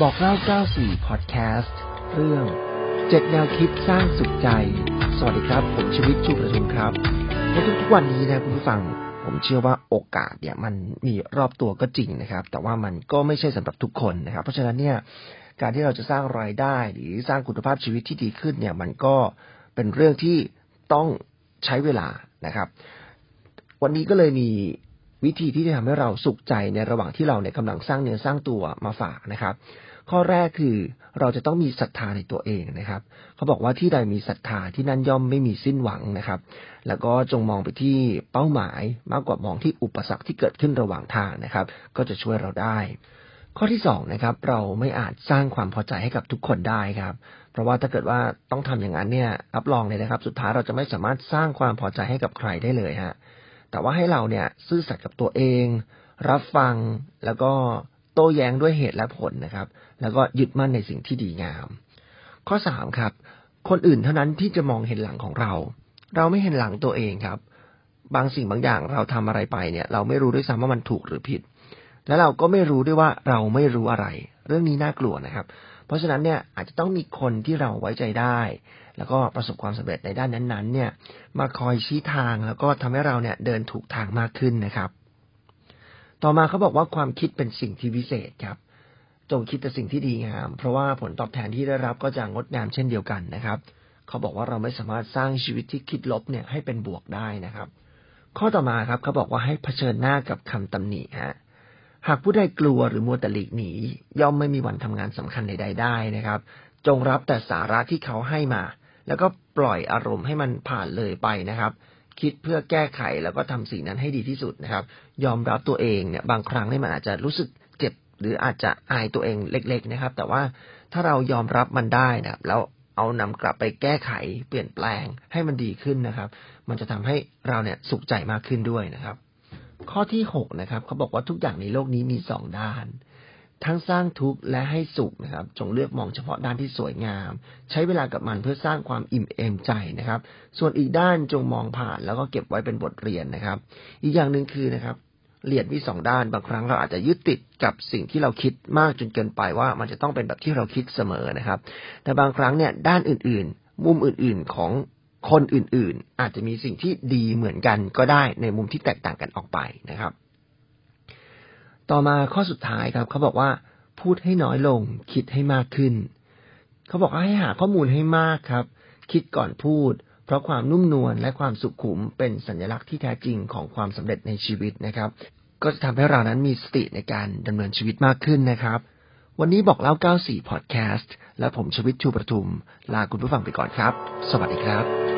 บอกเล่า 94 พอดแคสต์ เรื่องเจ็ดแนวคิดสร้างสุขใจ สวัสดีครับ ผมชีวิตชูประทุมครับ ในทุกๆวันนี้นะคุณผู้ฟัง ผมเชื่อว่าโอกาสเนี่ยมันมีรอบตัวก็จริงนะครับ แต่ว่ามันก็ไม่ใช่สำหรับทุกคนนะครับ เพราะฉะนั้นเนี่ย การที่เราจะสร้างรายได้ หรือสร้างคุณภาพชีวิตที่ดีขึ้นเนี่ย มันก็เป็นเรื่องที่ต้องใช้เวลานะครับ วันนี้ก็เลยมี วิธีที่จะทำให้เราสุขใจในระหว่างที่เราเนี่ยกำลังสร้างเนื้อสร้างตัวมาฝากนะครับ ข้อแรกคือเราจะต้องมีศรัทธาในตัวเองนะครับ เขาบอกว่าที่ใดมีศรัทธาที่นั่นย่อมไม่มีสิ้นหวังนะครับ แล้วก็จงมองไปที่เป้าหมายมากกว่ามองที่อุปสรรคที่เกิดขึ้นระหว่างทางนะครับ ก็จะช่วยเราได้ ข้อที่สองนะครับ เราไม่อาจสร้างความพอใจให้กับทุกคนได้ครับเพราะว่าถ้าเกิดว่าต้องทำอย่างนั้นเนี่ยรับรองเลยนะครับ สุดท้ายเราจะไม่สามารถสร้างความพอใจให้กับใครได้เลยฮะ แต่ว่าให้เราเนี่ยซื่อสัตย์กับตัวเอง รับฟังแล้วก็โต้แย้งด้วยเหตุและผลนะครับ แล้วก็ยึดมั่นในสิ่งที่ดีงาม ข้อสามครับ คนอื่นเท่านั้นที่จะมองเห็นหลังของเรา เราไม่เห็นหลังตัวเองครับ บางสิ่งบางอย่างเราทำอะไรไปเนี่ย เราไม่รู้ด้วยซ้ำว่ามันถูกหรือผิด และเราก็ไม่รู้ด้วยว่าเราไม่รู้อะไร เรื่องนี้น่ากลัวนะครับ เพราะฉะนั้นเนี่ยอาจจะต้องมีคนที่เราไว้ใจได้ แล้วก็ประสบความสำเร็จในด้านนั้นๆ เนี่ย มาคอยชี้ทางแล้วก็ทำให้เราเนี่ยเดินถูกทางมากขึ้นนะครับ ต่อมาเขาบอกว่าความคิดเป็นสิ่งที่วิเศษครับจงคิดแต่สิ่งที่ดีงาม เพราะว่าผลตอบแทนที่ได้รับก็จะงดงามเช่นเดียวกันนะครับ เขาบอกว่าเราไม่สามารถสร้างชีวิตที่คิดลบเนี่ยให้เป็นบวกได้นะครับ ข้อต่อมาครับเขาบอกว่าให้เผชิญหน้ากับคำตำหนิฮะ หากผู้ใดกลัวหรือมัวแต่หลีกหนี ย่อมไม่มีวันทำงานสำคัญใดๆได้นะครับ จงรับแต่สาระที่เขาให้มา แล้วก็ปล่อยอารมณ์ให้มันผ่านเลยไปนะครับ คิดเพื่อแก้ไขแล้วก็ทำสิ่งนั้นให้ดีที่สุดนะครับ ยอมรับตัวเองเนี่ยบางครั้งเนี่ยมันอาจจะรู้สึกเจ็บ หรืออาจจะอายตัวเองเล็ก ๆนะครับ แต่ว่าถ้าเรายอมรับมันได้นะครับแล้วเอานำกลับไปแก้ไขเปลี่ยนแปลงให้มันดีขึ้นนะครับ มันจะทำให้เราเนี่ยสุขใจมากขึ้นด้วยนะครับ ข้อที่หกนะครับเขาบอกว่าทุกอย่างในโลกนี้มีสองด้าน ทั้งสร้างทุกข์และให้สุขนะครับ จงเลือกมองเฉพาะด้านที่สวยงาม ใช้เวลากับมันเพื่อสร้างความอิ่มเอมใจนะครับ ส่วนอีกด้านจงมองผ่านแล้วก็เก็บไว้เป็นบทเรียนนะครับ อีกอย่างหนึ่งคือนะครับเหรียญมีสองด้านบางครั้งเราอาจจะยึดติดกับสิ่งที่เราคิดมากจนเกินไปว่ามันจะต้องเป็นแบบที่เราคิดเสมอนะครับ แต่บางครั้งเนี่ยด้านอื่น ๆ มุมอื่น ๆ ของ คนอื่นๆ อาจจะมีสิ่งที่ดีเหมือนกันก็ได้ในมุมที่แตกต่างกันออกไปนะครับ ต่อมาข้อสุดท้ายครับเขาบอกว่าพูดให้น้อยลง คิดให้มากขึ้น เขาบอกว่าให้หาข้อมูลให้มากครับ คิดก่อนพูด เพราะความนุ่มนวลและความสุขุมเป็นสัญลักษณ์ที่แท้จริงของความสำเร็จในชีวิตนะครับ ก็จะทำให้เรานั้นมีสติในการดำเนินชีวิตมากขึ้นนะครับ วันนี้บอกเล่า 94 พอดแคสต์ และผมชวิตชูประทุม ลาคุณผู้ฟังไปก่อนครับ สวัสดีครับ